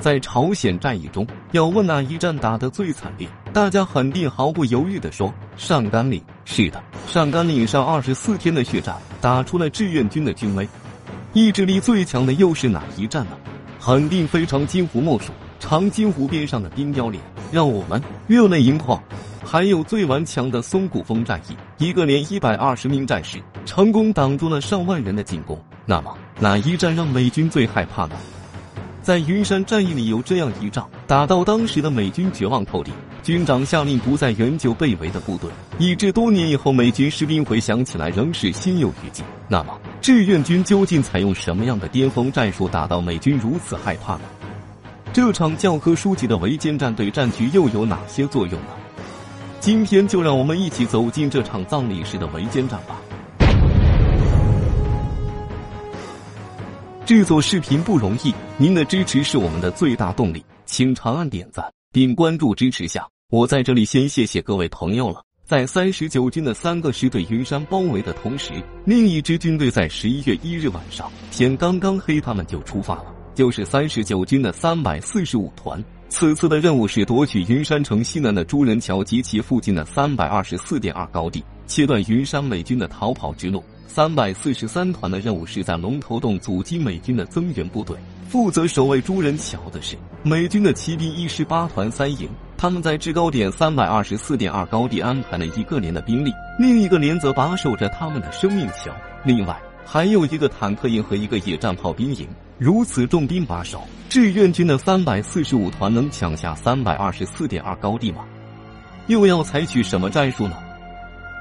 在朝鲜战役中，要问哪一战打得最惨烈，大家肯定毫不犹豫地说上甘岭。是的，上甘岭上二十四天的血战，打出了志愿军的军威。意志力最强的又是哪一战呢？肯定非长津湖莫属。长津湖边上的冰雕连，让我们热泪盈眶。还有最顽强的松骨峰战役，一个连一百二十名战士成功挡住了上万人的进攻。那么哪一战让美军最害怕呢？在云山战役里有这样一仗，打到当时的美军绝望透顶，军长下令不再援救被围的部队，以致多年以后美军士兵回想起来仍是心有余悸。那么志愿军究竟采用什么样的巅峰战术，打到美军如此害怕呢？这场教科书级的围歼战对战局又有哪些作用呢？今天就让我们一起走进这场葬礼式的围歼战吧。制作视频不容易，您的支持是我们的最大动力，请长按点赞并关注支持下。我在这里先谢谢各位朋友了。在三十九军的三个师对云山包围的同时，另一支军队在十一月一日晚上天刚刚黑，他们就出发了，就是三十九军的三百四十五团。此次的任务是夺取云山城西南的朱人桥及其附近的三百二十四点二高地，切断云山美军的逃跑之路。三百四十三团的任务是在龙头洞阻击美军的增援部队。负责守卫朱人桥的是美军的骑兵一师八团三营，他们在制高点三百二十四点二高地安排了一个连的兵力，另一个连则把守着他们的生命桥。另外还有一个坦克营和一个野战炮兵营。如此重兵把守，志愿军的三百四十五团能抢下三百二十四点二高地吗？又要采取什么战术呢？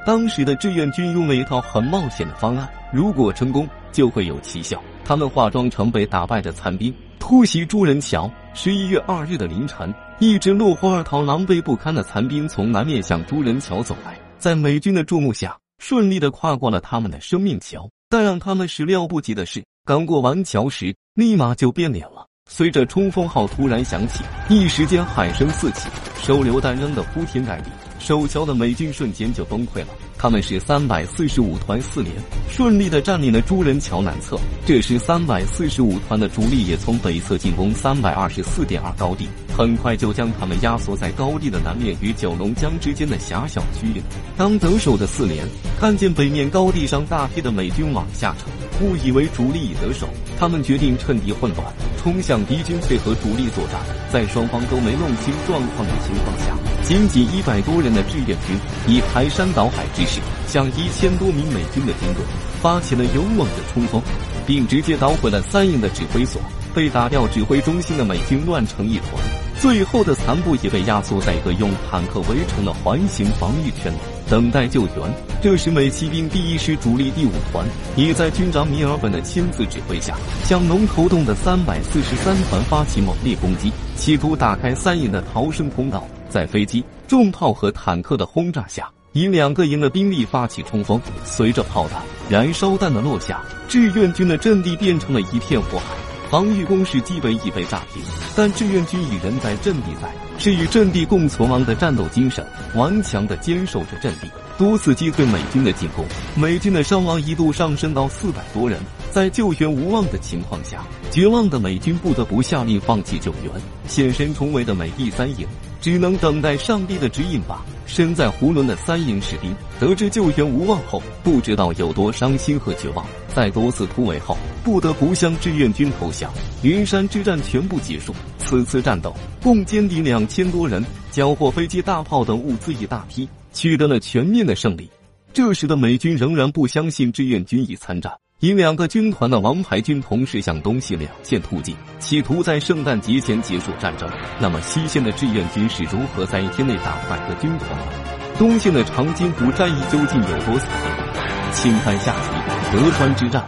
当时的志愿军用了一套很冒险的方案，如果成功就会有奇效。他们化妆成被打败的残兵，突袭朱仁桥。十一月二日的凌晨，一支落荒而逃、狼狈不堪的残兵从南面向朱仁桥走来，在美军的注目下，顺利的跨过了他们的生命桥。但让他们始料不及的是，刚过完桥时，立马就变脸了。随着冲锋号突然响起，一时间喊声四起，手榴弹扔得铺天盖地。守桥的美军瞬间就崩溃了，他们是三百四十五团四连，顺利的占领了朱人桥南侧。这时，三百四十五团的主力也从北侧进攻三百二十四点二高地，很快就将他们压缩在高地的南面与九龙江之间的狭小区域。当得手的四连看见北面高地上大批的美军往下撤，误以为主力已得手，他们决定趁敌混乱，冲向敌军配合主力作战。在双方都没弄清状况的情况下。仅仅一百多人的志愿军，以排山倒海之势，向一千多名美军的军队发起了勇猛的冲锋，并直接捣毁了三营的指挥所。被打掉指挥中心的美军乱成一团，最后的残部也被压缩在一个用坦克围成了环形防御圈内，等待救援。这时，美骑兵第一师主力第五团也在军长米尔本的亲自指挥下，向龙头洞的三百四十三团发起猛烈攻击，企图打开三营的逃生通道。在飞机、重炮和坦克的轰炸下，以两个营的兵力发起冲锋。随着炮弹、燃烧弹的落下，志愿军的阵地变成了一片火海，防御工事基本已被炸平。但志愿军已人在阵地在，是与阵地共存亡的战斗精神，顽强的坚守着阵地，多次击退美军的进攻。美军的伤亡一度上升到四百多人。在救援无望的情况下，绝望的美军不得不下令放弃救援。现身重围的美第三营。只能等待上帝的指引吧。身在囫囵的三营士兵得知救援无望后，不知道有多伤心和绝望。在多次突围后，不得不向志愿军投降。云山之战全部结束。此次战斗共歼敌两千多人，缴获飞机、大炮等物资一大批，取得了全面的胜利。这时的美军仍然不相信志愿军已参战。以两个军团的王牌军同时向东西两线突进，企图在圣诞节前结束战争。那么西线的志愿军是如何在一天内打败个军团？东线的长津湖战役究竟有多惨烈？请看下集德川之战。